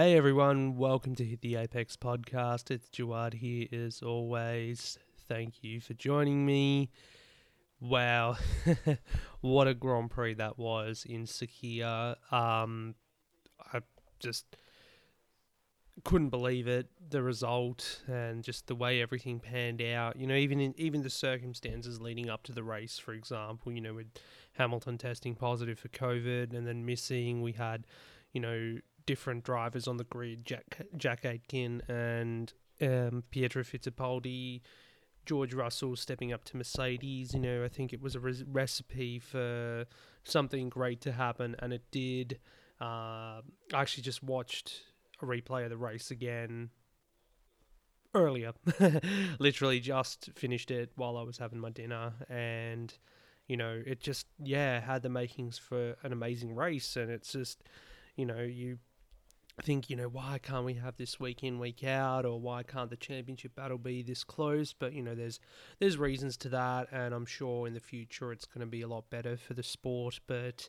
Hey everyone, welcome to Hit the Apex podcast. It's Jawad here as always. Thank you for joining me. Wow, what a Grand Prix that was in Sakhir. Um, I just couldn't believe it, the result and just the way everything panned out. You know, even in even the circumstances leading up to the race, for example, you know, with Hamilton testing positive for COVID and then missing, we had, you know, different drivers on the grid: Jack Jack Aitken and um, Pietro Fittipaldi, George Russell stepping up to Mercedes. You know, I think it was a recipe for something great to happen, and it did. Uh, I actually just watched a replay of the race again earlier. Literally just finished it while I was having my dinner, and you know, it just yeah had the makings for an amazing race, and it's just you know you think, you know, why can't we have this week in, week out, or why can't the championship battle be this close? But you know, there's there's reasons to that, and I'm sure in the future it's going to be a lot better for the sport. But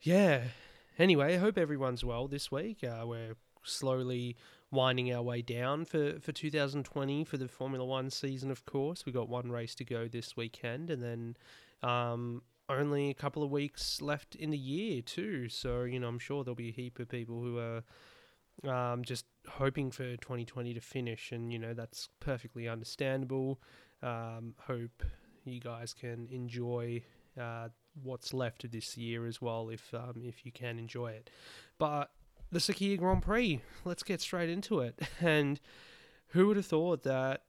yeah, anyway, I hope everyone's well this week. Uh, we're slowly winding our way down for, for 2020 for the Formula One season, of course. We've got one race to go this weekend, and then um, only a couple of weeks left in the year too. So you know, I'm sure there'll be a heap of people who are um, just hoping for 2020 to finish, and you know that's perfectly understandable. Um, hope you guys can enjoy uh, what's left of this year as well, if um, if you can enjoy it. But the Sakhir Grand Prix, let's get straight into it. And who would have thought that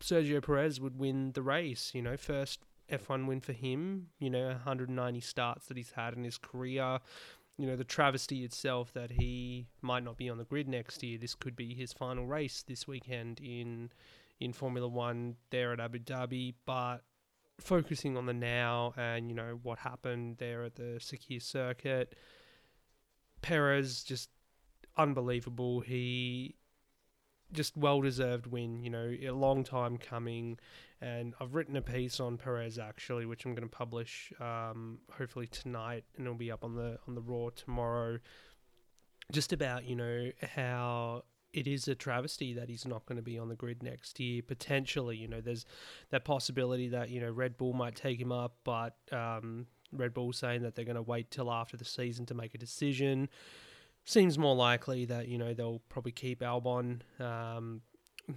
Sergio Perez would win the race? You know, first F1 win for him. You know, 190 starts that he's had in his career. You know, the travesty itself that he might not be on the grid next year. This could be his final race this weekend in in Formula One there at Abu Dhabi. But focusing on the now and you know what happened there at the Sakhir circuit, Perez just unbelievable. He just well deserved win. You know, a long time coming and I've written a piece on Perez actually, which I'm going to publish um, hopefully tonight, and it'll be up on the on the Roar tomorrow. Just about you know how it is a travesty that he's not going to be on the grid next year. Potentially, you know, there's that possibility that you know Red Bull might take him up, but um, Red Bull saying that they're going to wait till after the season to make a decision. Seems more likely that you know they'll probably keep Albon. Um,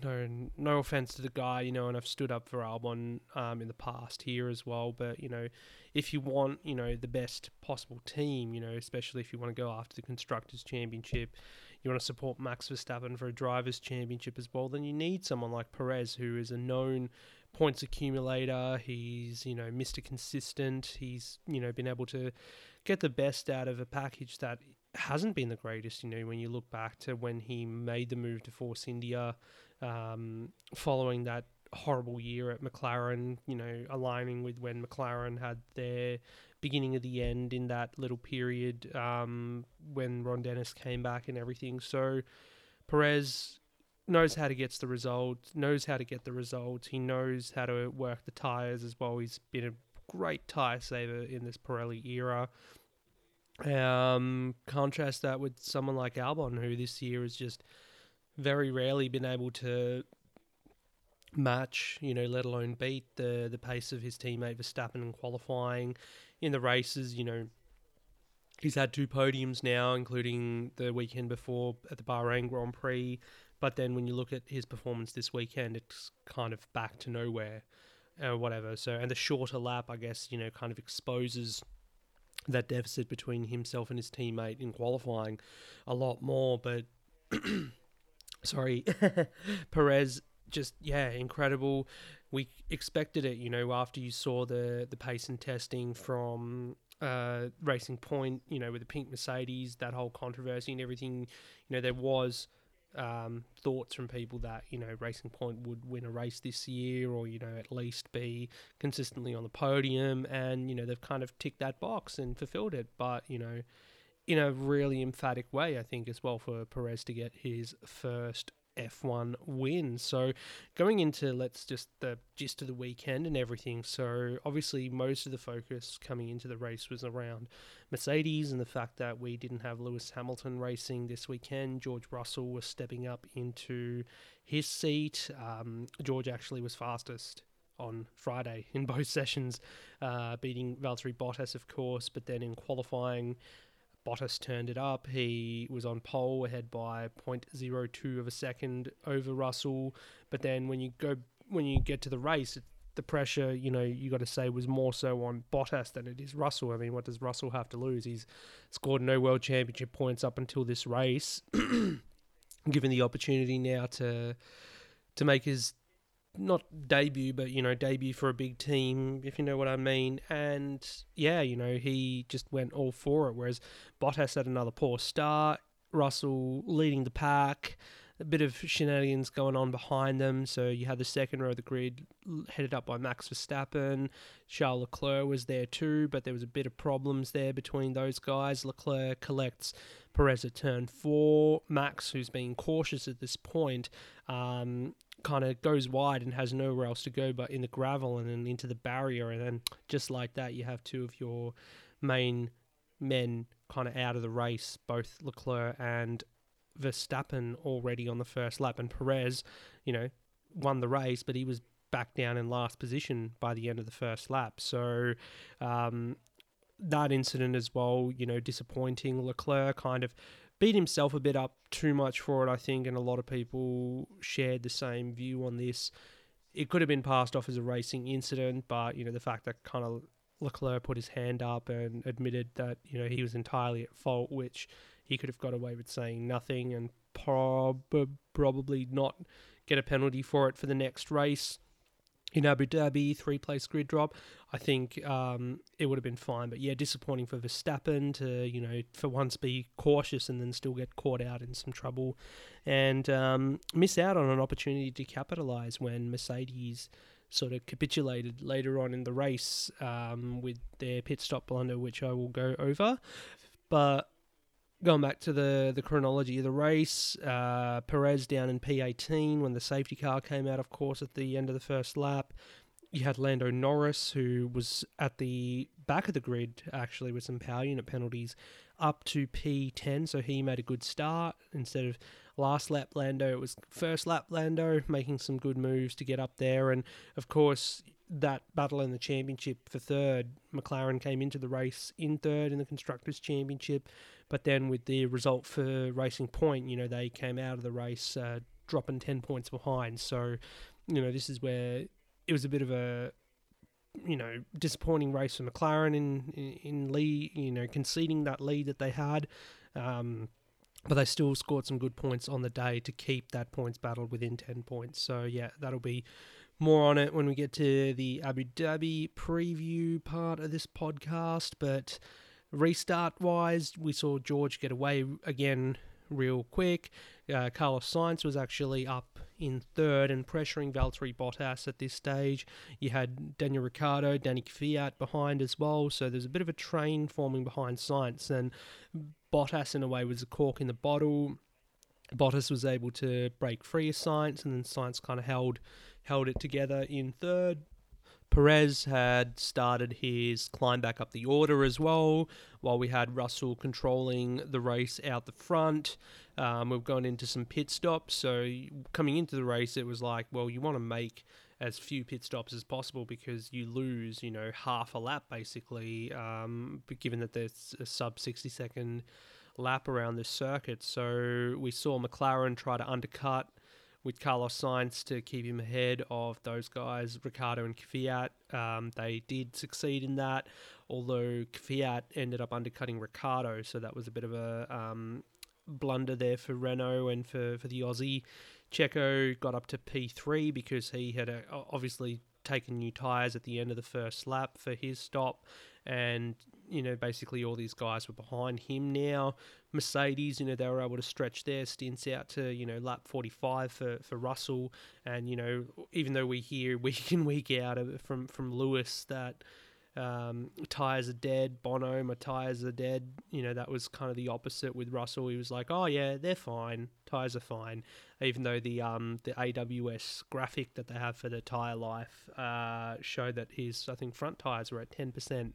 no no offense to the guy, you know, and I've stood up for Albon um, in the past here as well. But you know, if you want, you know, the best possible team, you know, especially if you want to go after the constructors' championship, you want to support Max Verstappen for a drivers' championship as well. Then you need someone like Perez, who is a known points accumulator. He's you know Mr. Consistent. He's you know been able to get the best out of a package that hasn't been the greatest. You know, when you look back to when he made the move to Force India um, following that horrible year at McLaren, you know, aligning with when McLaren had their beginning of the end in that little period um, when Ron Dennis came back and everything. So Perez knows how to get the result, knows how to get the results. He knows how to work the tires as well. He's been a great tire saver in this Pirelli era. Um, contrast that with someone like Albon, who this year has just very rarely been able to match, you know, let alone beat the the pace of his teammate Verstappen in qualifying. In the races, you know, he's had two podiums now, including the weekend before at the Bahrain Grand Prix. But then when you look at his performance this weekend, it's kind of back to nowhere, or whatever. So, and the shorter lap, I guess, you know, kind of exposes that deficit between himself and his teammate in qualifying a lot more. But sorry, Perez just yeah, incredible. We expected it, you know, after you saw the the pace and testing from uh, Racing Point, you know, with the pink Mercedes, that whole controversy and everything. You know, there was um, thoughts from people that you know Racing Point would win a race this year, or you know at least be consistently on the podium, and you know they've kind of ticked that box and fulfilled it. But you know in a really emphatic way, I think, as well, for Perez to get his first F1 win. So, going into let's just the gist of the weekend and everything. So, obviously, most of the focus coming into the race was around Mercedes and the fact that we didn't have Lewis Hamilton racing this weekend. George Russell was stepping up into his seat. Um, George actually was fastest on Friday in both sessions, uh, beating Valtteri Bottas, of course, but then in qualifying, Bottas turned it up. He was on pole ahead by 0.02 of a second over Russell, but then when you go when you get to the race, the pressure, you know, you got to say was more so on Bottas than it is Russell. I mean, what does Russell have to lose? He's scored no world championship points up until this race. Given the opportunity now to to make his not debut, but you know, debut for a big team, if you know what I mean. And yeah, you know, he just went all for it. Whereas Bottas had another poor start. Russell leading the pack, a bit of shenanigans going on behind them. So you had the second row of the grid headed up by Max Verstappen. Charles Leclerc was there too, but there was a bit of problems there between those guys. Leclerc collects Perez at turn four. Max, who's being cautious at this point, um, kind of goes wide and has nowhere else to go but in the gravel and then into the barrier. And then just like that, you have two of your main men kind of out of the race, both Leclerc and Verstappen already on the first lap. And Perez, you know, won the race, but he was back down in last position by the end of the first lap. So, um, that incident as well, you know, disappointing. Leclerc kind of beat himself a bit up too much for it, I think, and a lot of people shared the same view on this. It could have been passed off as a racing incident, but you know the fact that kind of Leclerc put his hand up and admitted that you know he was entirely at fault, which he could have got away with saying nothing and prob- probably not get a penalty for it for the next race in Abu Dhabi, three place grid drop, I think um, it would have been fine. But yeah, disappointing for Verstappen to, you know, for once be cautious and then still get caught out in some trouble and um, miss out on an opportunity to capitalize when Mercedes sort of capitulated later on in the race um, with their pit stop blunder, which I will go over. But going back to the, the chronology of the race, uh, Perez down in P18 when the safety car came out, of course, at the end of the first lap. You had Lando Norris, who was at the back of the grid, actually, with some power unit penalties, up to P10, so he made a good start. Instead of last lap Lando, it was first lap Lando, making some good moves to get up there. And, of course, that battle in the championship for third, McLaren came into the race in third in the Constructors' Championship. But then with the result for Racing Point, you know, they came out of the race uh, dropping 10 points behind. So, you know, this is where it was a bit of a, you know, disappointing race for McLaren in, in, in you know, conceding that lead that they had. Um, but they still scored some good points on the day to keep that points battle within 10 points. So, yeah, that'll be more on it when we get to the Abu Dhabi preview part of this podcast. But Restart wise, we saw George get away again real quick. Uh, Carlos Sainz was actually up in third and pressuring Valtteri Bottas at this stage. You had Daniel Ricciardo, Danny Kvyat behind as well, so there's a bit of a train forming behind Sainz, and Bottas in a way was a cork in the bottle. Bottas was able to break free of Sainz, and then Sainz kind of held held it together in third. Perez had started his climb back up the order as well, while we had Russell controlling the race out the front. Um, we've gone into some pit stops, so coming into the race, it was like, well, you want to make as few pit stops as possible because you lose, you know, half a lap basically, um, given that there's a sub 60 second lap around this circuit. So we saw McLaren try to undercut with Carlos Sainz to keep him ahead of those guys, Ricciardo and Kvyat. Um, they did succeed in that, although Kvyat ended up undercutting Ricciardo, so that was a bit of a um, blunder there for Renault and for, for the Aussie. Checo got up to P3 because he had a, obviously taken new tyres at the end of the first lap for his stop, and you know, basically all these guys were behind him now. Mercedes, you know, they were able to stretch their stints out to, you know, lap 45 for, for Russell. And, you know, even though we hear week in, week out from, from Lewis that um, tires are dead. Bono, my tires are dead. You know, that was kind of the opposite with Russell. He was like, oh, yeah, they're fine. Tires are fine. Even though the um, the AWS graphic that they have for the tire life uh, showed that his, I think, front tires were at 10%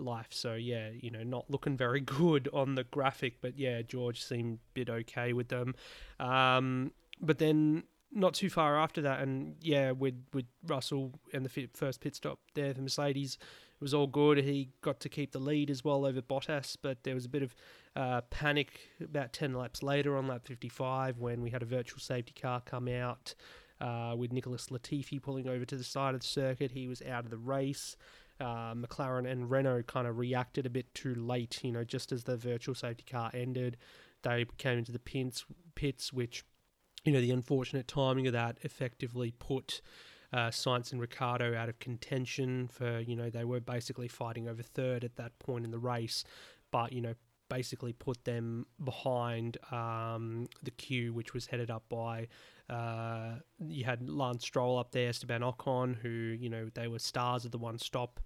life. So, yeah, you know, not looking very good on the graphic. But, yeah, George seemed a bit okay with them. Um, but then not too far after that, and yeah, with with Russell and the first pit stop there for Mercedes, it was all good. He got to keep the lead as well over Bottas, but there was a bit of uh, panic about ten laps later on lap 55 when we had a virtual safety car come out uh, with Nicholas Latifi pulling over to the side of the circuit. He was out of the race. Uh, McLaren and Renault kind of reacted a bit too late, you know, just as the virtual safety car ended. They came into the pits, pits which you know, the unfortunate timing of that effectively put uh, Sainz and Ricciardo out of contention for, you know, they were basically fighting over third at that point in the race, but, you know, basically put them behind um, the queue, which was headed up by, uh, you had Lance Stroll up there, Esteban Ocon, who, you know, they were stars of the one stop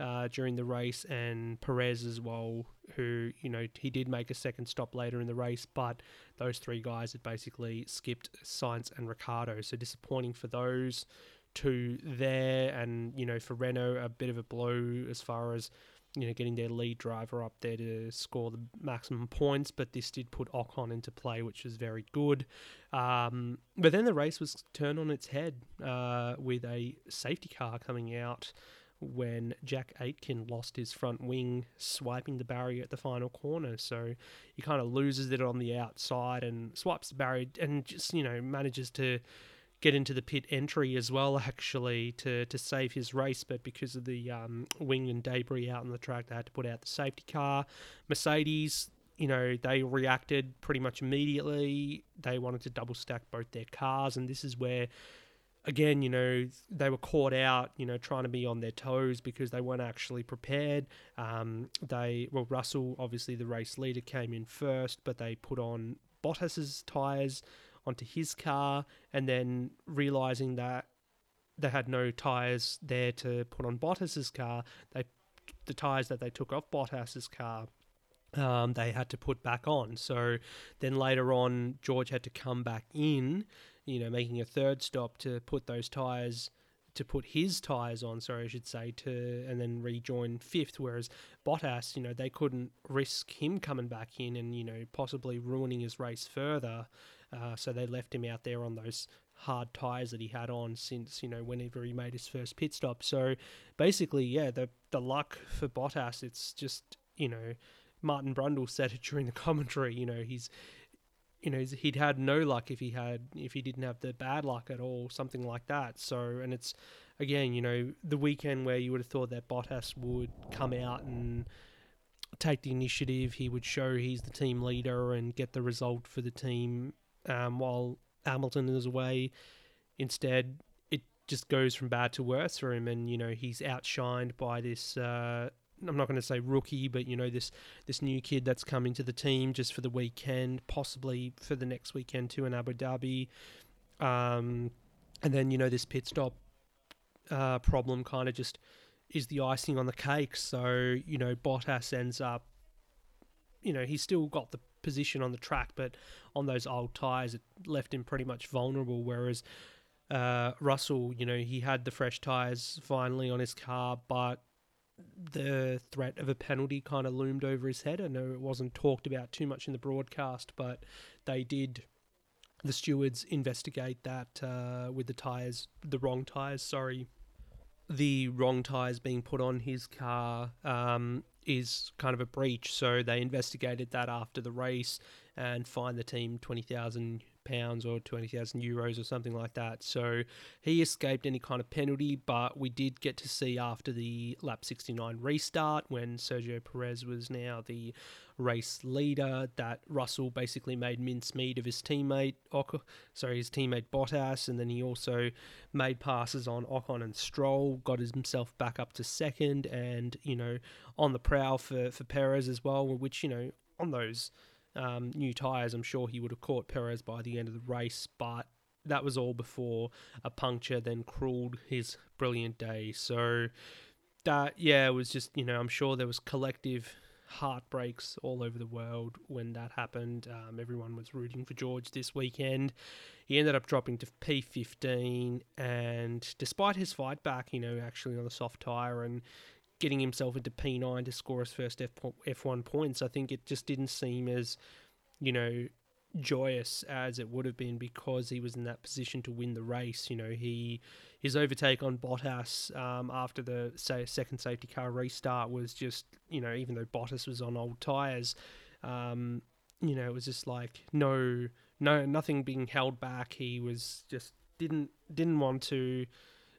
uh, during the race, and Perez as well, who, you know, he did make a second stop later in the race, but those three guys had basically skipped Sainz and Ricciardo. So disappointing for those two there, and, you know, for Renault, a bit of a blow as far as, you know, getting their lead driver up there to score the maximum points, but this did put Ocon into play, which was very good. Um, but then the race was turned on its head uh, with a safety car coming out when Jack Aitken lost his front wing swiping the barrier at the final corner. So he kind of loses it on the outside and swipes the barrier and just, you know, manages to get into the pit entry as well, actually, to, to save his race. But because of the um, wing and debris out on the track, they had to put out the safety car. Mercedes, you know, they reacted pretty much immediately. They wanted to double stack both their cars, and this is where again, you know, they were caught out, you know, trying to be on their toes because they weren't actually prepared. Um, they, well, Russell, obviously the race leader, came in first, but they put on Bottas's tyres onto his car, and then realizing that they had no tyres there to put on Bottas's car, they the tyres that they took off Bottas's car. Um, they had to put back on. So then later on, George had to come back in you know, making a third stop to put those tyres to put his tyres on, sorry, I should say, to and then rejoin fifth. Whereas Bottas, you know, they couldn't risk him coming back in and you know possibly ruining his race further. Uh, so they left him out there on those hard tyres that he had on since you know whenever he made his first pit stop. So basically, yeah, the the luck for Bottas, it's just you know. Martin Brundle said it during the commentary. You know, he's you know he'd had no luck if he had if he didn't have the bad luck at all something like that so and it's again you know the weekend where you would have thought that Bottas would come out and take the initiative he would show he's the team leader and get the result for the team um, while Hamilton is away instead it just goes from bad to worse for him and you know he's outshined by this uh, I'm not going to say rookie, but you know this this new kid that's coming to the team just for the weekend, possibly for the next weekend too in Abu Dhabi, um, and then you know this pit stop uh, problem kind of just is the icing on the cake. So you know Bottas ends up, you know he's still got the position on the track, but on those old tires, it left him pretty much vulnerable. Whereas uh, Russell, you know, he had the fresh tires finally on his car, but the threat of a penalty kind of loomed over his head. I know it wasn't talked about too much in the broadcast, but they did. The stewards investigate that uh, with the tires, the wrong tires. Sorry, the wrong tires being put on his car um, is kind of a breach. So they investigated that after the race and fined the team twenty thousand pounds or 20,000 euros or something like that. So he escaped any kind of penalty, but we did get to see after the lap 69 restart when Sergio Perez was now the race leader that Russell basically made mincemeat of his teammate, sorry, his teammate Bottas, and then he also made passes on Ocon and Stroll, got himself back up to second, and you know on the prowl for for Perez as well, which you know on those um, new tyres, I'm sure he would have caught Perez by the end of the race, but that was all before a puncture then cruelled his brilliant day. So, that yeah, it was just you know I'm sure there was collective heartbreaks all over the world when that happened. Um, everyone was rooting for George this weekend. He ended up dropping to P15, and despite his fight back, you know, actually on the soft tire and getting himself into P9 to score his first F F1 points, I think it just didn't seem as, you know, joyous as it would have been because he was in that position to win the race. You know, he his overtake on Bottas um, after the say, second safety car restart was just you know even though Bottas was on old tires, um, you know it was just like no no nothing being held back. He was just didn't didn't want to.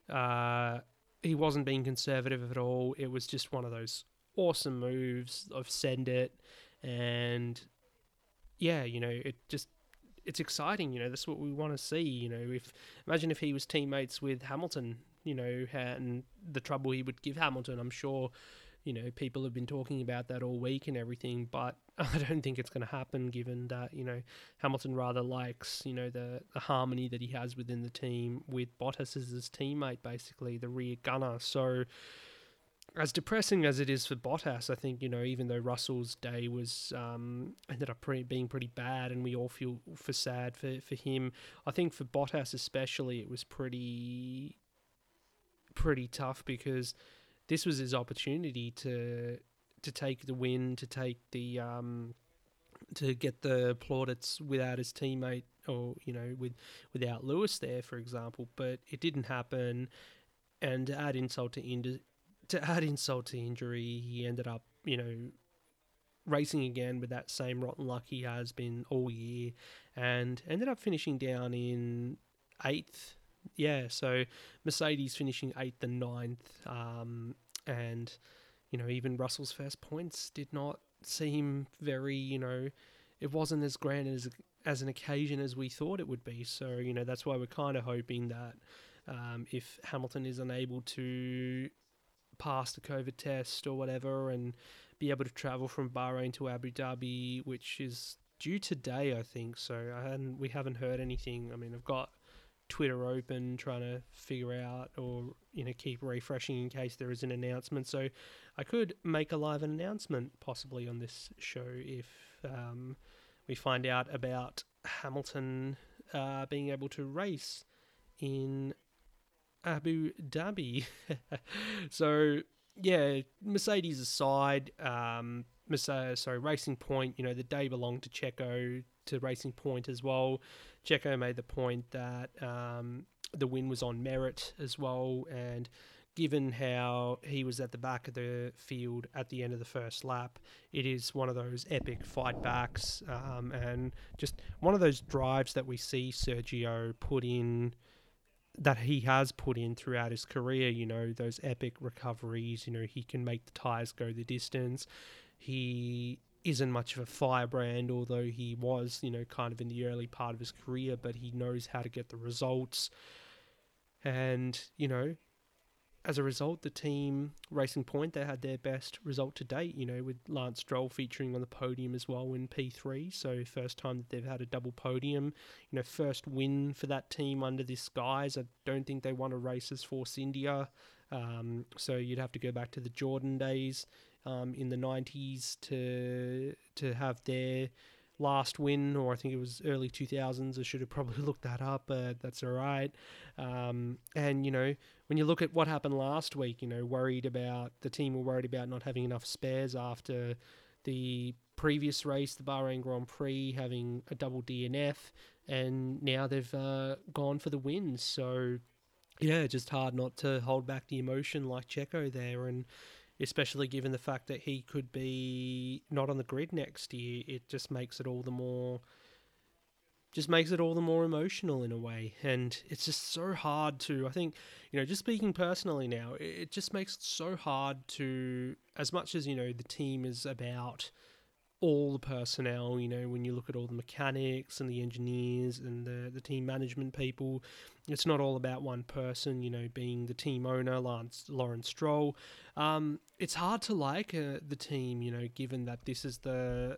Uh, he wasn't being conservative at all. It was just one of those awesome moves of send it and yeah, you know, it just it's exciting. You know, that's what we want to see. You know, if imagine if he was teammates with Hamilton, you know, and the trouble he would give Hamilton. I'm sure, you know, people have been talking about that all week and everything, but I don't think it's going to happen given that you know Hamilton rather likes you know the the harmony that he has within the team with Bottas as his teammate, basically the rear gunner. So as depressing as it is for Bottas, I think you know even though Russell's day was um, ended up being pretty bad, and we all feel for sad for for him. I think for Bottas especially, it was pretty pretty tough because this was his opportunity to to take the win, to take the um, to get the plaudits without his teammate or you know with without Lewis there, for example. But it didn't happen, and to add insult to injury to add insult to injury, he ended up, you know, racing again with that same rotten luck he has been all year and ended up finishing down in eighth. Yeah, so Mercedes finishing eighth and ninth. Um, and, you know, even Russell's first points did not seem very, you know, it wasn't as grand as, as an occasion as we thought it would be. So, you know, that's why we're kind of hoping that um, if Hamilton is unable to pass the COVID test or whatever and be able to travel from Bahrain to Abu Dhabi, which is due today, I think. So hadn't, we haven't heard anything. I mean, I've got Twitter open trying to figure out or you know keep refreshing in case there is an announcement. So I could make a live announcement possibly on this show if um, we find out about Hamilton uh, being able to race in Abu Dhabi. so yeah, Mercedes aside, um, Mercedes, sorry, Racing Point. You know, the day belonged to Checo, to Racing Point as well. Checo made the point that um, the win was on merit as well, and given how he was at the back of the field at the end of the first lap, it is one of those epic fight backs, um, and just one of those drives that we see Sergio put in that he has put in throughout his career. You know, those epic recoveries. You know, he can make the tires go the distance. He isn't much of a firebrand, although he was, you know, kind of in the early part of his career, but he knows how to get the results. And, you know, as a result, the team Racing Point they had their best result to date. You know, with Lance Stroll featuring on the podium as well in P three. So first time that they've had a double podium. You know, first win for that team under this guise. I don't think they won a race as Force India. Um, so you'd have to go back to the Jordan days um, in the nineties to to have their last win, or I think it was early 2000s. I should have probably looked that up, but that's all right. Um, and, you know, when you look at what happened last week, you know, worried about the team were worried about not having enough spares after the previous race, the Bahrain Grand Prix, having a double DNF, and now they've uh, gone for the win. So, yeah, just hard not to hold back the emotion like Checo there. And, especially given the fact that he could be not on the grid next year. It just makes it all the more just makes it all the more emotional in a way and it's just so hard to i think you know just speaking personally now it just makes it so hard to as much as you know the team is about all the personnel. You know, when you look at all the mechanics and the engineers and the, the team management people, it's not all about one person, you know, being the team owner, Lance, Lawrence Stroll. Um, it's hard to like uh, the team, you know, given that this is the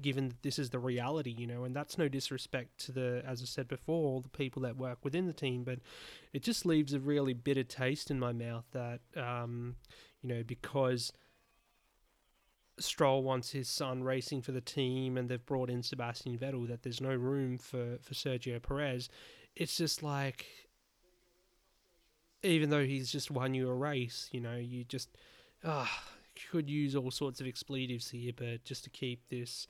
given that this is the reality, you know, and that's no disrespect to the, as I said before, the people that work within the team, but it just leaves a really bitter taste in my mouth that, um, you know, because Stroll wants his son racing for the team and they've brought in Sebastian Vettel, that there's no room for, for Sergio Perez. It's just like, even though he's just won you a race, you know, you just, ah, could use all sorts of expletives here, but just to keep this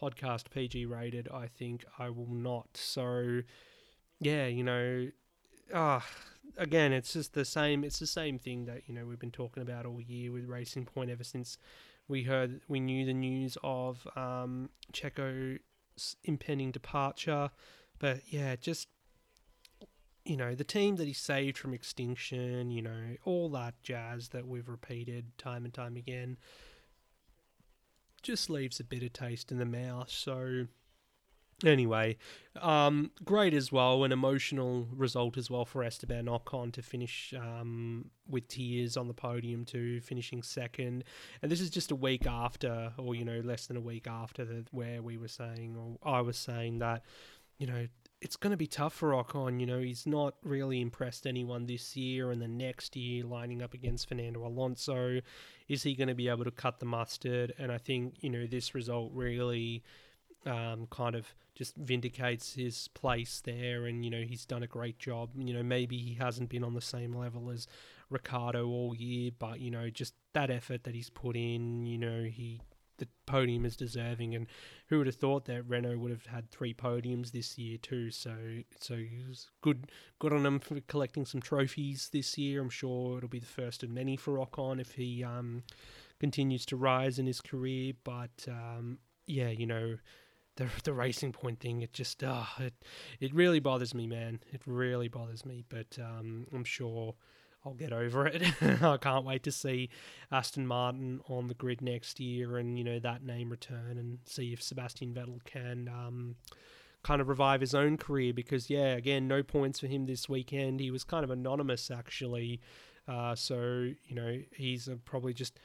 podcast PG rated, I think I will not. So, yeah, you know, ah, again, it's just the same. It's the same thing that you know we've been talking about all year with Racing Point ever since we heard we knew the news of um, Checo's impending departure. But yeah, just you know, the team that he saved from extinction, you know, all that jazz that we've repeated time and time again, just leaves a bitter taste in the mouth. So, anyway, um, great as well, an emotional result as well for Esteban Ocon to finish um, with tears on the podium, too, finishing second. And this is just a week after, or, you know, less than a week after the, where we were saying, or I was saying that, you know, it's going to be tough for Ocon. You know, he's not really impressed anyone this year and the next year lining up against Fernando Alonso. Is he going to be able to cut the mustard? And I think, you know, this result really um, kind of just vindicates his place there. And, you know, he's done a great job. You know, maybe he hasn't been on the same level as Ricciardo all year, but, you know, just that effort that he's put in, you know, he the podium is deserving. And who would have thought that Renault would have had three podiums this year too? So so good good on him for collecting some trophies this year. I'm sure it'll be the first of many for Ocon if he um, continues to rise in his career. But um, yeah, you know. The, the racing point thing, it just uh, it it really bothers me, man. It really bothers me. But um, I'm sure I'll get over it. I can't wait to see Aston Martin on the grid next year and, you know, that name return and see if Sebastian Vettel can um, kind of revive his own career because, yeah, again, no points for him this weekend. He was kind of anonymous, actually. Uh, so, you know, he's probably just,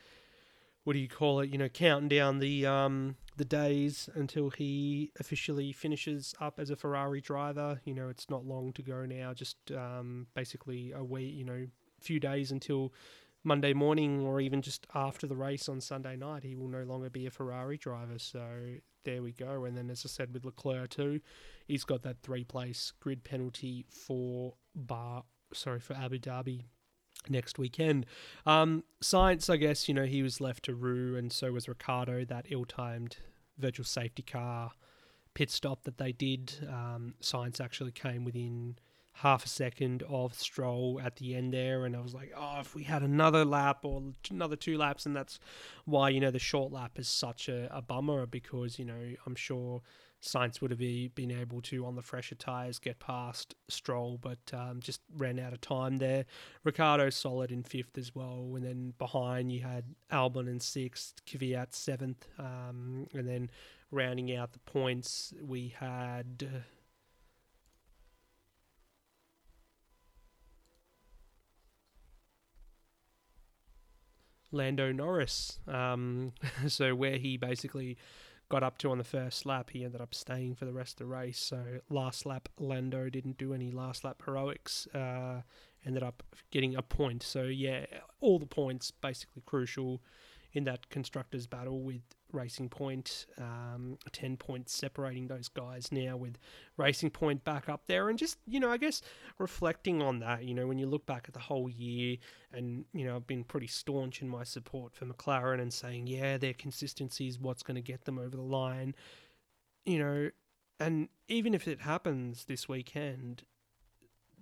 what do you call it, you know, counting down the, um, the days until he officially finishes up as a Ferrari driver. You know, it's not long to go now, just um, basically a week, you know, few days until Monday morning or even just after the race on Sunday night, he will no longer be a Ferrari driver. So there we go. And then, as I said with Leclerc too, he's got that three-place grid penalty for Bar. Sorry for Abu Dhabi next weekend. Um, Sainz, I guess you know he was left to rue, and so was Ricciardo, That ill-timed virtual safety car pit stop that they did. Um, Sainz actually came within half a second of Stroll at the end there, and I was like, oh, if we had another lap or another two laps, and that's why you know the short lap is such a, a bummer because you know I'm sure Sainz would have be, been able to on the fresher tyres get past Stroll, but um, just ran out of time there. Ricciardo solid in fifth as well, and then behind you had Albon in sixth, Kvyat seventh, um, and then rounding out the points we had. Lando Norris. Um, so where he basically got up to on the first lap, he ended up staying for the rest of the race. So last lap, Lando didn't do any last lap heroics. Uh, ended up getting a point. So yeah, all the points basically crucial in that constructors battle with Racing Point, um, 10 points separating those guys now with Racing Point back up there. And just, you know, I guess reflecting on that, you know, when you look back at the whole year and, you know, I've been pretty staunch in my support for McLaren and saying, yeah, their consistency is what's going to get them over the line, you know, and even if it happens this weekend,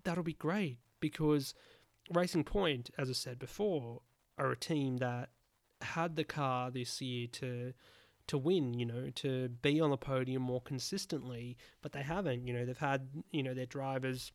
that'll be great because Racing Point, as I said before, are a team that had the car this year to to win, you know, to be on the podium more consistently, but they haven't. You know, they've had, you know, their drivers,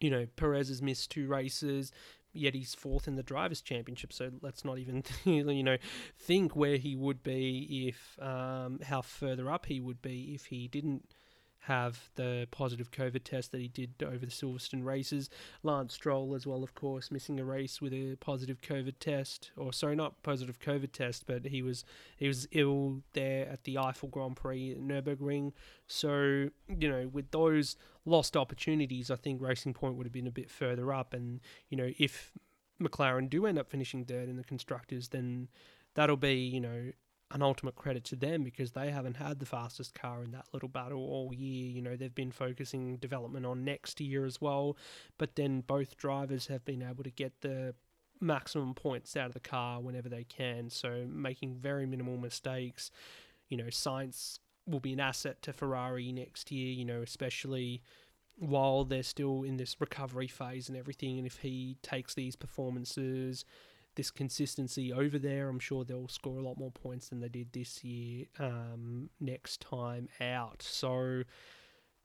you know, Perez has missed two races, yet he's fourth in the drivers' championship. So let's not even, you know, think where he would be if, um, how further up he would be if he didn't have the positive COVID test that he did over the Silverstone races. Lance Stroll, as well, of course, missing a race with a positive COVID test, or sorry, not positive COVID test, but he was he was ill there at the Eifel Grand Prix Nurburgring. So you know, with those lost opportunities, I think Racing Point would have been a bit further up, and you know, if McLaren do end up finishing third in the constructors, then that'll be you know an ultimate credit to them because they haven't had the fastest car in that little battle all year. You know, they've been focusing development on next year as well, but then both drivers have been able to get the maximum points out of the car whenever they can, so making very minimal mistakes. You know, Sainz will be an asset to Ferrari next year, you know, especially while they're still in this recovery phase and everything. And if he takes these performances this consistency over there. I'm sure they'll score a lot more points than they did this year um, next time out. So,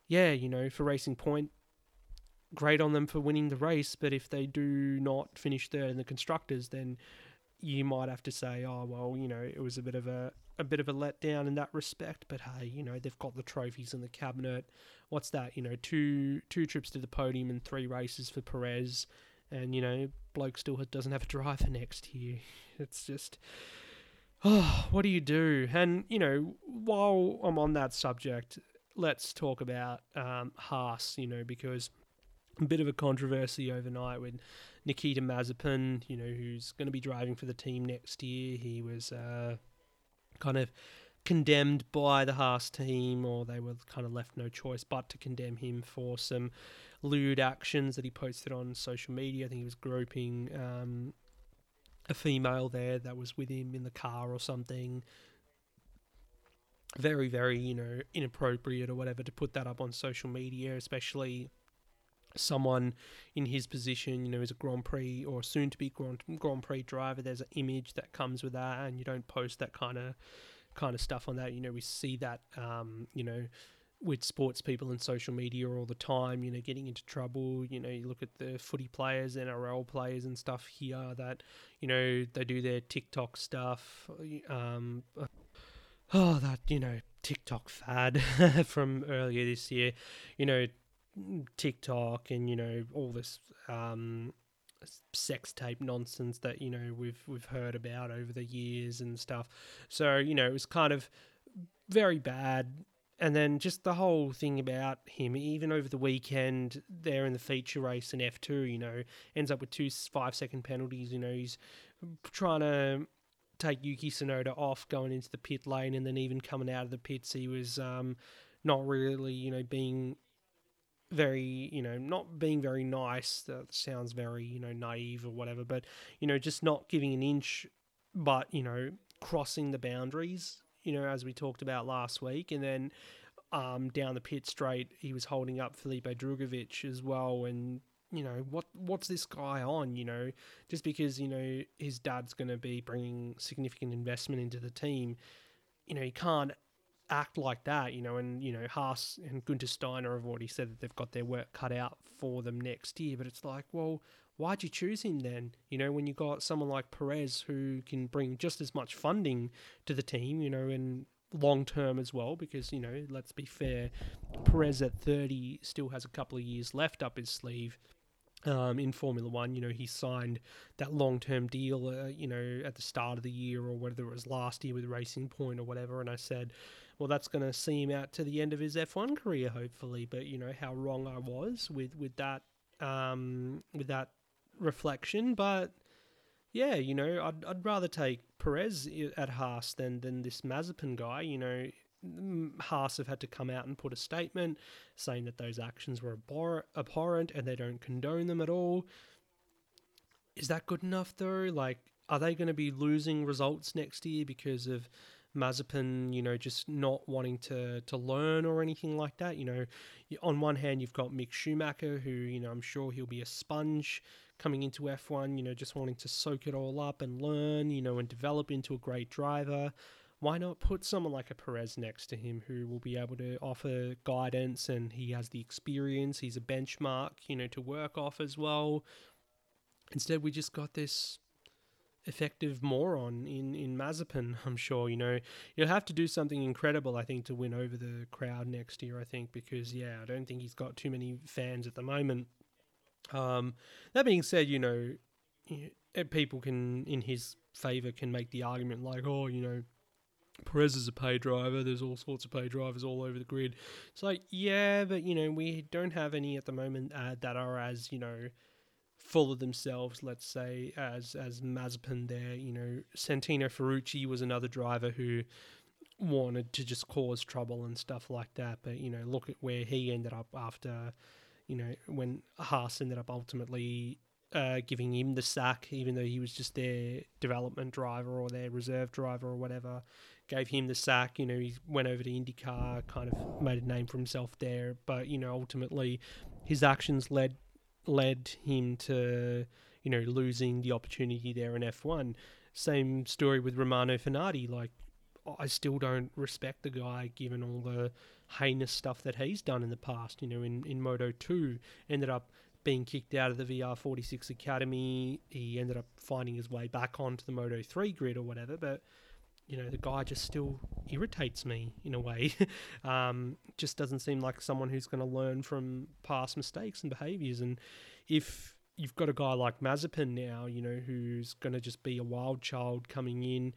yeah, you know, for Racing Point, great on them for winning the race. But if they do not finish third in the constructors, then you might have to say, oh well, you know, it was a bit of a a bit of a letdown in that respect. But hey, you know, they've got the trophies in the cabinet. What's that? You know, two two trips to the podium and three races for Perez and you know, bloke still doesn't have a driver next year. It's just, oh, what do you do? And you know, while I'm on that subject, let's talk about um, Haas. You know, because a bit of a controversy overnight with Nikita Mazepin. You know, who's going to be driving for the team next year. He was uh, kind of condemned by the Haas team, or they were kind of left no choice but to condemn him for some lewd actions that he posted on social media. I think he was groping um, a female there that was with him in the car or something. Very, very, you know, inappropriate or whatever to put that up on social media, especially someone in his position, you know, as a Grand Prix or soon to be Grand, Grand Prix driver. There's an image that comes with that, and you don't post that kind of kind of stuff on that. You know, we see that, um, you know, with sports people and social media all the time, you know, getting into trouble. You know, you look at the footy players, NRL players, and stuff here that, you know, they do their TikTok stuff. Um, oh, that, you know, TikTok fad from earlier this year, you know, TikTok and, you know, all this. Um, sex tape nonsense that you know we've we've heard about over the years and stuff so you know it was kind of very bad and then just the whole thing about him, even over the weekend, there in the feature race in F2, you know, ends up with two five second penalties. You know, he's trying to take Yuki Tsunoda off going into the pit lane, and then even coming out of the pits, he was um, not really, you know, being very, you know, not being very nice. That sounds very, you know, naive or whatever, but, you know, just not giving an inch, but, you know, crossing the boundaries you know, as we talked about last week. And then um, down the pit straight, he was holding up Felipe Drugovich as well. And, you know, what what's this guy on? You know, just because, you know, his dad's going to be bringing significant investment into the team, you know, he can't act like that, you know, and, you know, Haas and Gunter Steiner have already said that they've got their work cut out for them next year. But it's like, well, why'd you choose him then? You know, when you got someone like Perez who can bring just as much funding to the team, you know, and long term as well, because, you know, let's be fair, Perez at 30 still has a couple of years left up his sleeve. Um, in Formula One, you know, he signed that long term deal, uh, you know, at the start of the year or whether it was last year with Racing Point or whatever. And I said, well, that's going to see him out to the end of his F1 career, hopefully. But, you know, how wrong I was with, with that, um, with that reflection, but yeah, you know, I'd I'd rather take Perez at Haas than than this Mazepin guy. You know, Haas have had to come out and put a statement saying that those actions were abhor- abhorrent and they don't condone them at all. Is that good enough though? Like, are they going to be losing results next year because of Mazepin, you know, just not wanting to to learn or anything like that? You know, on one hand, you've got Mick Schumacher, who you know I'm sure he'll be a sponge coming into F1, you know, just wanting to soak it all up and learn, you know, and develop into a great driver. Why not put someone like a Perez next to him who will be able to offer guidance and he has the experience, he's a benchmark, you know, to work off as well. Instead, we just got this effective moron in in Mazepin. I'm sure you know you'll have to do something incredible. I think to win over the crowd next year. I think because yeah, I don't think he's got too many fans at the moment. Um, that being said, you know, people can in his favor can make the argument like, oh, you know. Perez is a pay driver. There's all sorts of pay drivers all over the grid. It's like, yeah, but you know, we don't have any at the moment uh, that are as you know full of themselves, let's say, as as Mazepin there. You know, Santino Ferrucci was another driver who wanted to just cause trouble and stuff like that. But you know, look at where he ended up after, you know, when Haas ended up ultimately uh, giving him the sack, even though he was just their development driver or their reserve driver or whatever. Gave him the sack. You know, he went over to IndyCar, kind of made a name for himself there. But you know, ultimately, his actions led led him to, you know, losing the opportunity there in F1. Same story with Romano Fenati. Like, I still don't respect the guy given all the heinous stuff that he's done in the past. You know, in, in Moto 2, ended up being kicked out of the VR46 Academy. He ended up finding his way back onto the Moto 3 grid or whatever. But you know, the guy just still irritates me in a way. um, just doesn't seem like someone who's going to learn from past mistakes and behaviors. And if you've got a guy like Mazepin now, you know, who's going to just be a wild child coming in,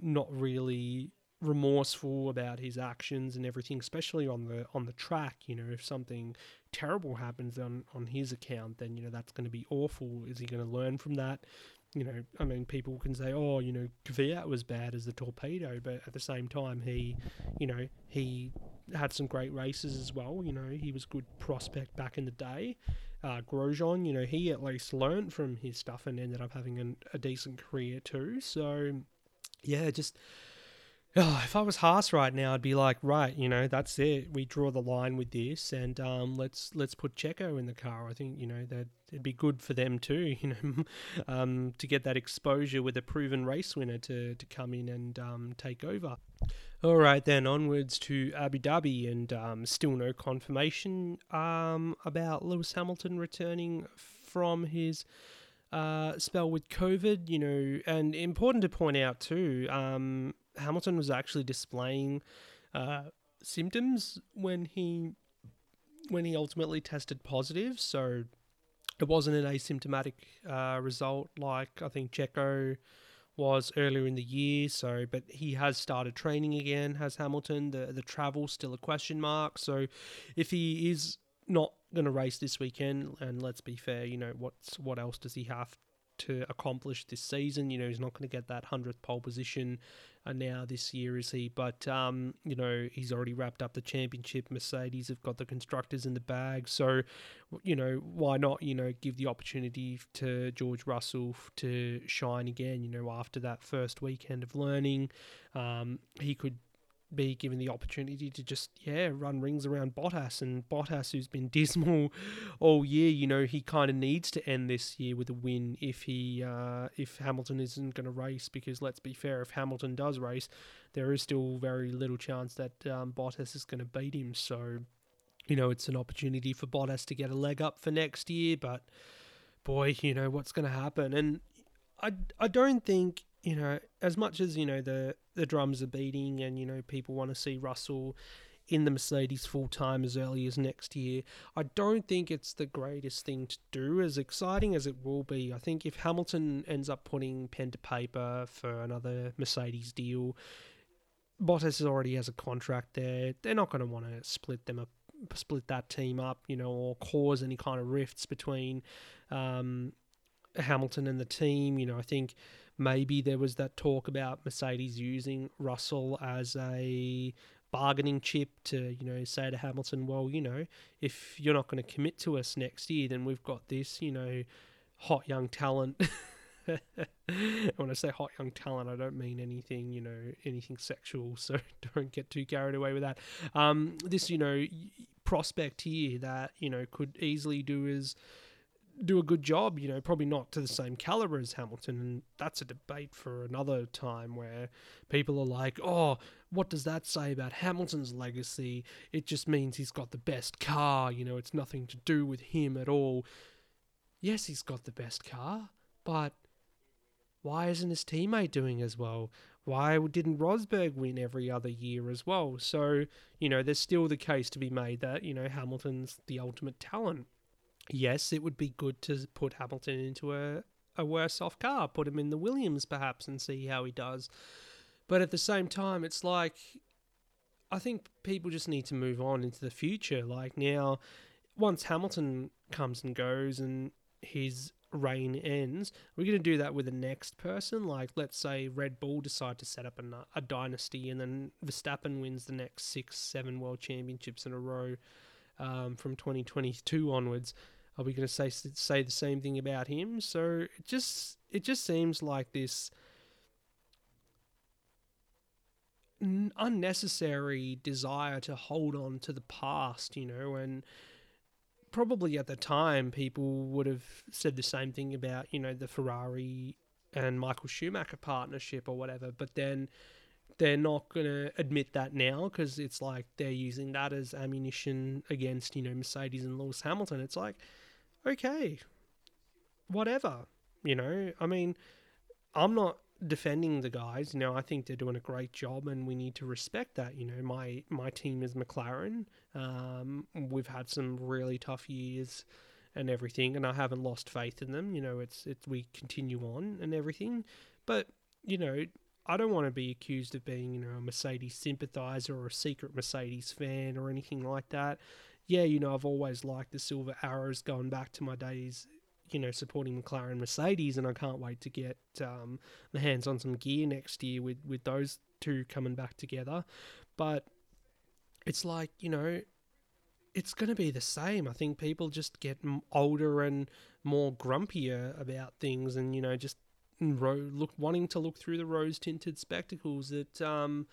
not really remorseful about his actions and everything, especially on the on the track. You know, if something terrible happens on on his account, then you know that's going to be awful. Is he going to learn from that? You know, I mean, people can say, oh, you know, Kvyat was bad as the torpedo, but at the same time, he, you know, he had some great races as well. You know, he was good prospect back in the day. Uh, Grosjean, you know, he at least learned from his stuff and ended up having an, a decent career too. So, yeah, just oh, if I was Haas right now, I'd be like, right, you know, that's it. We draw the line with this, and um, let's let's put Checo in the car. I think you know that it'd be good for them too, you know, um, to get that exposure with a proven race winner to to come in and um, take over. All right, then onwards to Abu Dhabi, and um, still no confirmation um, about Lewis Hamilton returning from his uh, spell with COVID, you know, and important to point out too, um, Hamilton was actually displaying uh, symptoms when he when he ultimately tested positive. So it wasn't an asymptomatic uh, result like I think Checo was earlier in the year. So, but he has started training again. Has Hamilton? The the travel still a question mark. So, if he is not going to race this weekend, and let's be fair, you know what's what else does he have to accomplish this season? You know he's not going to get that hundredth pole position uh, now this year, is he? But um, you know he's already wrapped up the championship. Mercedes have got the constructors in the bag, so you know why not? You know give the opportunity to George Russell to shine again. You know after that first weekend of learning, um, he could be given the opportunity to just yeah run rings around Bottas and Bottas who's been dismal all year you know he kind of needs to end this year with a win if he uh, if Hamilton isn't going to race because let's be fair if Hamilton does race there is still very little chance that um, Bottas is going to beat him. So you know it's an opportunity for Bottas to get a leg up for next year but boy you know what's going to happen? And I I don't think you know, as much as you know the the drums are beating, and you know people want to see Russell in the Mercedes full time as early as next year, I don't think it's the greatest thing to do. As exciting as it will be, I think if Hamilton ends up putting pen to paper for another Mercedes deal, Bottas already has a contract there. They're not going to want to split them up split that team up, you know, or cause any kind of rifts between um, Hamilton and the team. You know, I think maybe there was that talk about Mercedes using Russell as a bargaining chip to, you know, say to Hamilton, well, you know, if you're not going to commit to us next year, then we've got this, you know, hot young talent. when I say hot young talent, I don't mean anything, you know, anything sexual. So don't get too carried away with that. Um, this, you know, prospect here that you know could easily do is do a good job, you know, probably not to the same caliber as Hamilton. And that's a debate for another time where people are like, oh, what does that say about Hamilton's legacy? It just means he's got the best car, you know, it's nothing to do with him at all. Yes, he's got the best car, but why isn't his teammate doing as well? Why didn't Rosberg win every other year as well? So, you know, there's still the case to be made that, you know, Hamilton's the ultimate talent. Yes, it would be good to put Hamilton into a, a worse off car, put him in the Williams perhaps and see how he does. But at the same time, it's like, I think people just need to move on into the future. Like now, once Hamilton comes and goes and his reign ends, we're going to do that with the next person. Like, let's say Red Bull decide to set up a, a dynasty, and then Verstappen wins the next six, seven world championships in a row um, from 2022 onwards. Are we going to say say the same thing about him? So it just it just seems like this unnecessary desire to hold on to the past, you know, and probably at the time people would have said the same thing about you know the Ferrari and Michael Schumacher partnership or whatever, but then they're not going to admit that now because it's like they're using that as ammunition against you know Mercedes and Lewis Hamilton. It's like okay, whatever, you know. I mean, I'm not defending the guys. You know, I think they're doing a great job, and we need to respect that. You know, my my team is McLaren. Um, we've had some really tough years and everything, and I haven't lost faith in them. You know, it's it's we continue on and everything, but you know. I don't want to be accused of being, you know, a Mercedes sympathizer or a secret Mercedes fan or anything like that. Yeah, you know, I've always liked the Silver Arrows going back to my days you know, supporting McLaren Mercedes, and I can't wait to get um, the hands on some gear next year with, with those two coming back together. But it's like, you know, it's going to be the same. I think people just get older and more grumpier about things, and you know, just ro- look wanting to look through the rose tinted spectacles that um,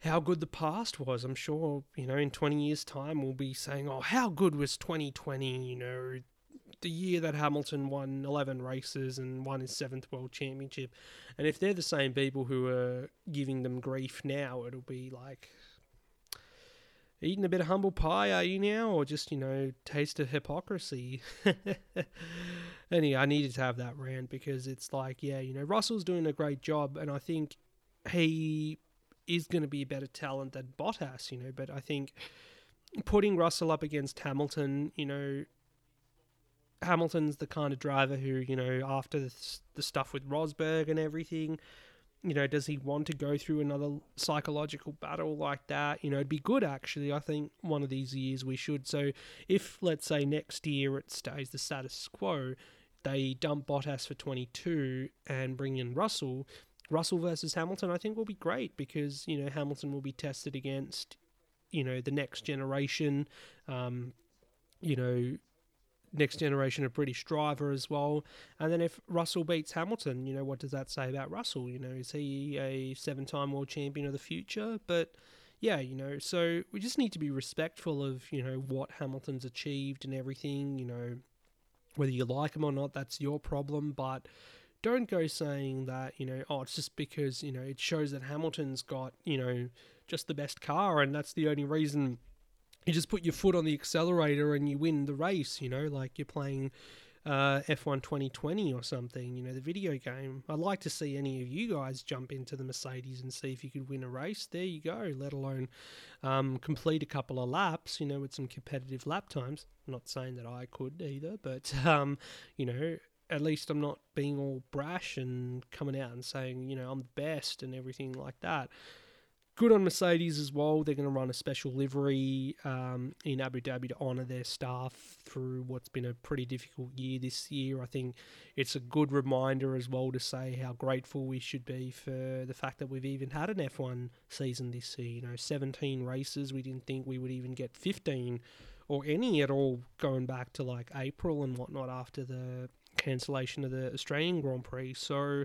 how good the past was. I'm sure you know in 20 years' time we'll be saying, "Oh, how good was 2020?" You know, the year that Hamilton won 11 races and won his seventh world championship. And if they're the same people who are giving them grief now, it'll be like eating a bit of humble pie, are you now? Or just, you know, taste of hypocrisy? anyway, I needed to have that rant because it's like, yeah, you know, Russell's doing a great job, and I think he is going to be a better talent than Bottas, you know, but I think putting Russell up against Hamilton, you know, Hamilton's the kind of driver who, you know, after the, the stuff with Rosberg and everything, you know, does he want to go through another psychological battle like that? You know, it'd be good actually. I think one of these years we should. So if, let's say, next year it stays the status quo, they dump Bottas for 22 and bring in Russell, Russell versus Hamilton, I think will be great because, you know, Hamilton will be tested against, you know, the next generation. Um, you know, next generation of British driver as well. And then if Russell beats Hamilton, you know, what does that say about Russell? You know, is he a seven time world champion of the future? But yeah, you know, so we just need to be respectful of, you know, what Hamilton's achieved and everything, you know, whether you like him or not, that's your problem. But don't go saying that, you know, oh, it's just because, you know, it shows that Hamilton's got, you know, just the best car and that's the only reason you just put your foot on the accelerator and you win the race, you know, like you're playing uh, F1 2020 or something, you know, the video game. I'd like to see any of you guys jump into the Mercedes and see if you could win a race. There you go, let alone um, complete a couple of laps, you know, with some competitive lap times. I'm not saying that I could either, but, um, you know, at least I'm not being all brash and coming out and saying, you know, I'm the best and everything like that good on Mercedes as well. They're going to run a special livery um, in Abu Dhabi to honour their staff through what's been a pretty difficult year this year. I think it's a good reminder as well to say how grateful we should be for the fact that we've even had an F1 season this year. You know, 17 races. We didn't think we would even get 15 or any at all going back to like April and whatnot after the cancellation of the Australian Grand Prix. So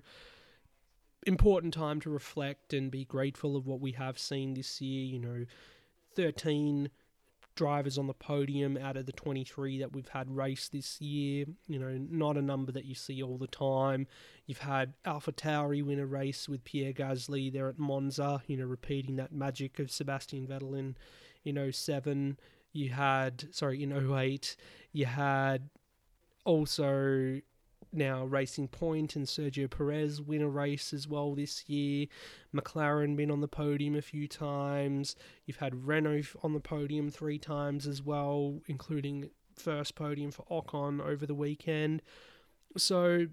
important time to reflect and be grateful of what we have seen this year. You know, 13 drivers on the podium out of the 23 that we've had race this year. You know, not a number that you see all the time. You've had AlphaTauri win a race with Pierre Gasly there at Monza, you know, repeating that magic of Sebastian Vettel in, in 07. You had, sorry, in 08. You had also now Racing Point and Sergio Perez win a race as well this year. McLaren been on the podium a few times. You've had Renault on the podium three times as well, including first podium for Ocon over the weekend. So,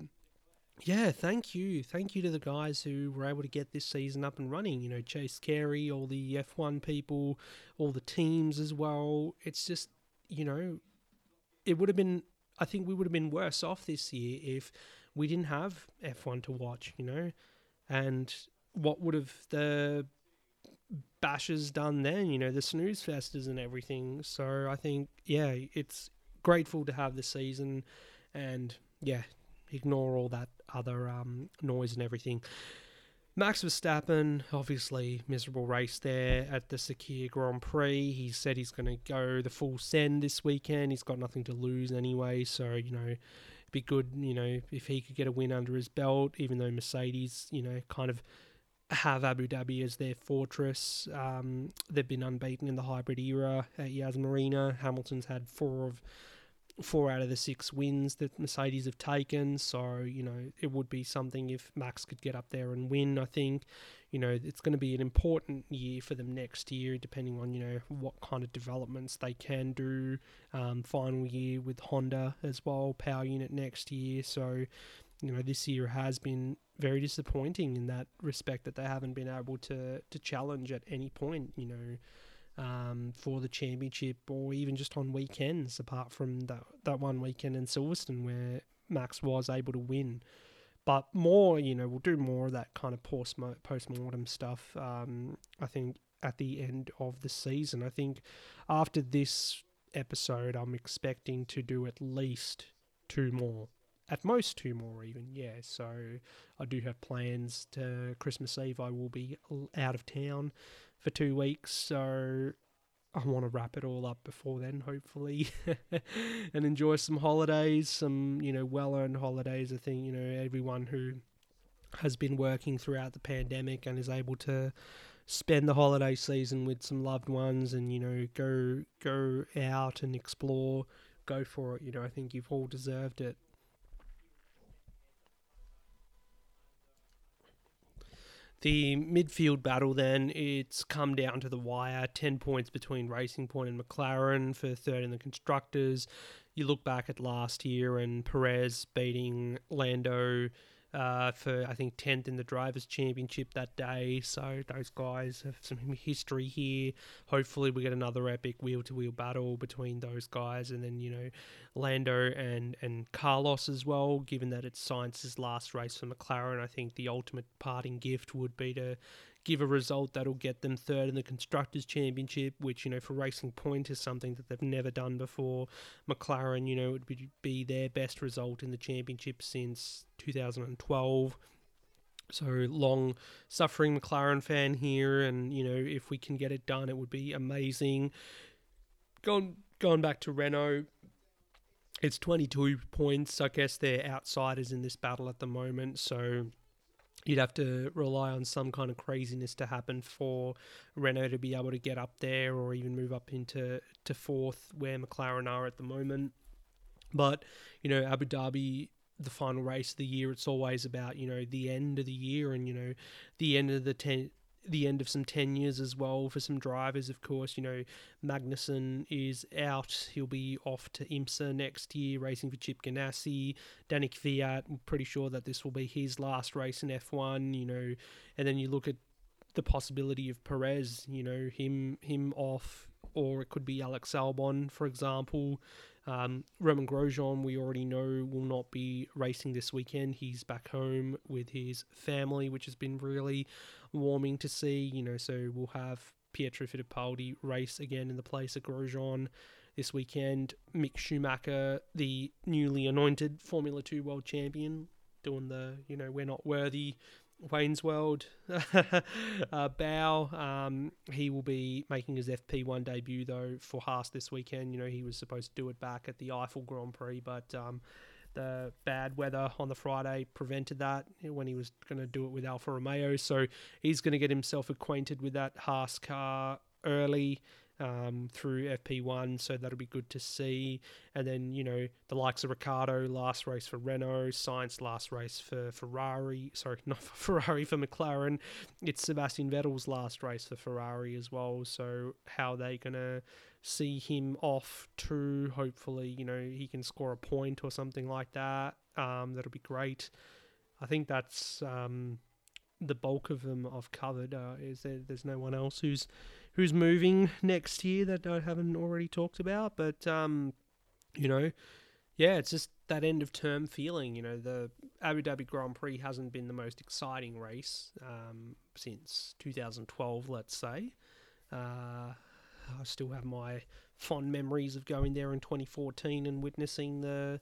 yeah, thank you. Thank you to the guys who were able to get this season up and running. You know, Chase Carey, all the F1 people, all the teams as well. It's just, you know, it would have been I think we would have been worse off this year if we didn't have F1 to watch, you know? And what would have the bashers done then, you know, the snooze festers and everything. So I think, yeah, it's grateful to have the season and, yeah, ignore all that other um, noise and everything. Max Verstappen, obviously, miserable race there at the Sakhir Grand Prix. He said he's going to go the full send this weekend. He's got nothing to lose anyway, so, you know, be good, you know, if he could get a win under his belt, even though Mercedes, you know, kind of have Abu Dhabi as their fortress. Um, they've been unbeaten in the hybrid era at Yas Marina. Hamilton's had four of four out of the six wins that Mercedes have taken. So, you know, it would be something if Max could get up there and win. I think, you know, it's going to be an important year for them next year, depending on, you know, what kind of developments they can do. Um, final year with Honda as well, power unit next year. So, you know, this year has been very disappointing in that respect that they haven't been able to, to challenge at any point, you know um, for the championship or even just on weekends, apart from that, that one weekend in Silverstone where Max was able to win. But more, you know, we'll do more of that kind of post mortem stuff. Um, I think at the end of the season. I think after this episode, I'm expecting to do at least two more, at most two more, even. Yeah, so I do have plans to Christmas Eve. I will be out of town for two weeks. So I want to wrap it all up before then, hopefully, and enjoy some holidays, some, you know, well earned holidays. I think, you know, everyone who has been working throughout the pandemic and is able to spend the holiday season with some loved ones and, you know, go go out and explore, go for it. You know, I think you've all deserved it. The midfield battle then, it's come down to the wire. 10 points between Racing Point and McLaren for third in the Constructors. You look back at last year and Perez beating Lando uh, for I think tenth in the drivers' championship that day. So those guys have some history here. Hopefully, we get another epic wheel to wheel battle between those guys, and then you know Lando and and Carlos as well. Given that it's Sainz's last race for McLaren, I think the ultimate parting gift would be to give a result that'll get them third in the constructors championship which you know for racing point is something that they've never done before. Mclaren you know would be, their best result in the championship since 2012 so long suffering mclaren fan here and you know if we can get it done it would be amazing. Going going back to renault. It's 22 points. I guess they're outsiders in this battle at the moment so you'd have to rely on some kind of craziness to happen for Renault to be able to get up there or even move up into to fourth where McLaren are at the moment. But you know, Abu Dhabi, the final race of the year, it's always about you know the end of the year and you know the end of the ten, the end of some tenures as well for some drivers. Of course, you know Magnussen is out; he'll be off to IMSA next year, racing for Chip Ganassi. Danny Kvyat, I'm pretty sure that this will be his last race in F1. You know, and then you look at the possibility of Perez. You know, him him off, or it could be Alex Albon, for example. Um, Romain Grosjean, we already know, will not be racing this weekend. He's back home with his family, which has been really warming to see. You know, so we'll have Pietro Fittipaldi race again in the place of Grosjean this weekend. Mick Schumacher, the newly anointed Formula 2 world champion, doing the, you know, we're not worthy Wayne's World uh, bow. Um, he will be making his FP1 debut though for Haas this weekend. You know he was supposed to do it back at the Eifel Grand Prix, but um, the bad weather on the Friday prevented that when he was going to do it with Alfa Romeo. So he's going to get himself acquainted with that Haas car early. Um, through FP1, so that'll be good to see. And then, you know, the likes of Ricciardo, last race for Renault, Sainz, last race for Ferrari. Sorry, not for Ferrari, for McLaren. It's Sebastian Vettel's last race for Ferrari as well. So, how are they going to see him off to hopefully, you know, he can score a point or something like that. Um, that'll be great. I think that's um, the bulk of them I've covered. Uh, is there, there's no one else who's who's moving next year that I haven't already talked about. But um, you know, yeah, it's just that end of term feeling. You know, the Abu Dhabi Grand Prix hasn't been the most exciting race um, since 2012, let's say. Uh, I still have my fond memories of going there in 2014 and witnessing the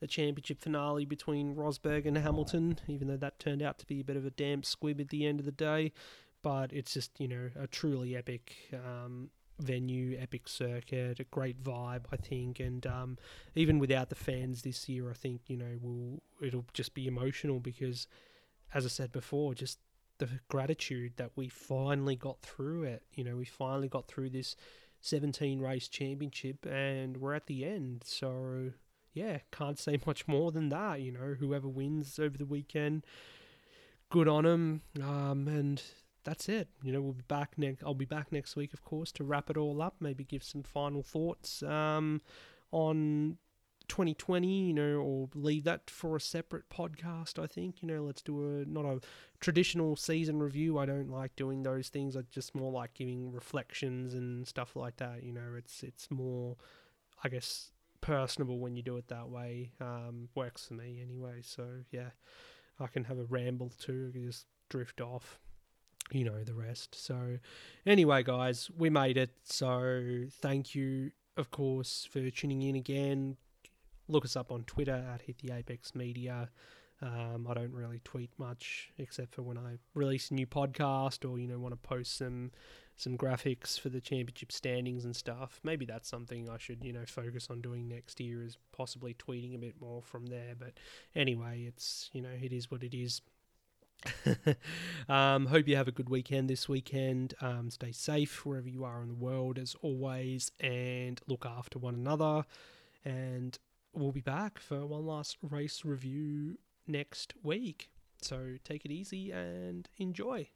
the championship finale between Rosberg and Hamilton, even though that turned out to be a bit of a damp squib at the end of the day but it's just you know a truly epic um, venue, epic circuit, a great vibe, I think, and um, even without the fans this year, I think you know will it'll just be emotional because, as I said before, just the gratitude that we finally got through it. You know, we finally got through this 17 race championship, and we're at the end. So yeah, can't say much more than that. You know, whoever wins over the weekend, good on them. Um, and that's it. You know, we'll be back next. I'll be back next week, of course, to wrap it all up. Maybe give some final thoughts um, on 2020. You know, or leave that for a separate podcast. I think. You know, let's do a not a traditional season review. I don't like doing those things. I just more like giving reflections and stuff like that. You know, it's it's more, I guess, personable when you do it that way. Um, works for me anyway. So yeah, I can have a ramble too. just drift off you know the rest. So, anyway, guys, we made it. So, thank you, of course, for tuning in again. Look us up on Twitter at Hit the Apex Media. Um, I don't really tweet much except for when I release a new podcast or you know want to post some some graphics for the championship standings and stuff. Maybe that's something I should you know focus on doing next year is possibly tweeting a bit more from there. But anyway, it's you know it is what it is. um, hope you have a good weekend this weekend. Um, stay safe wherever you are in the world, as always, and look after one another. And we'll be back for one last race review next week. So take it easy and enjoy.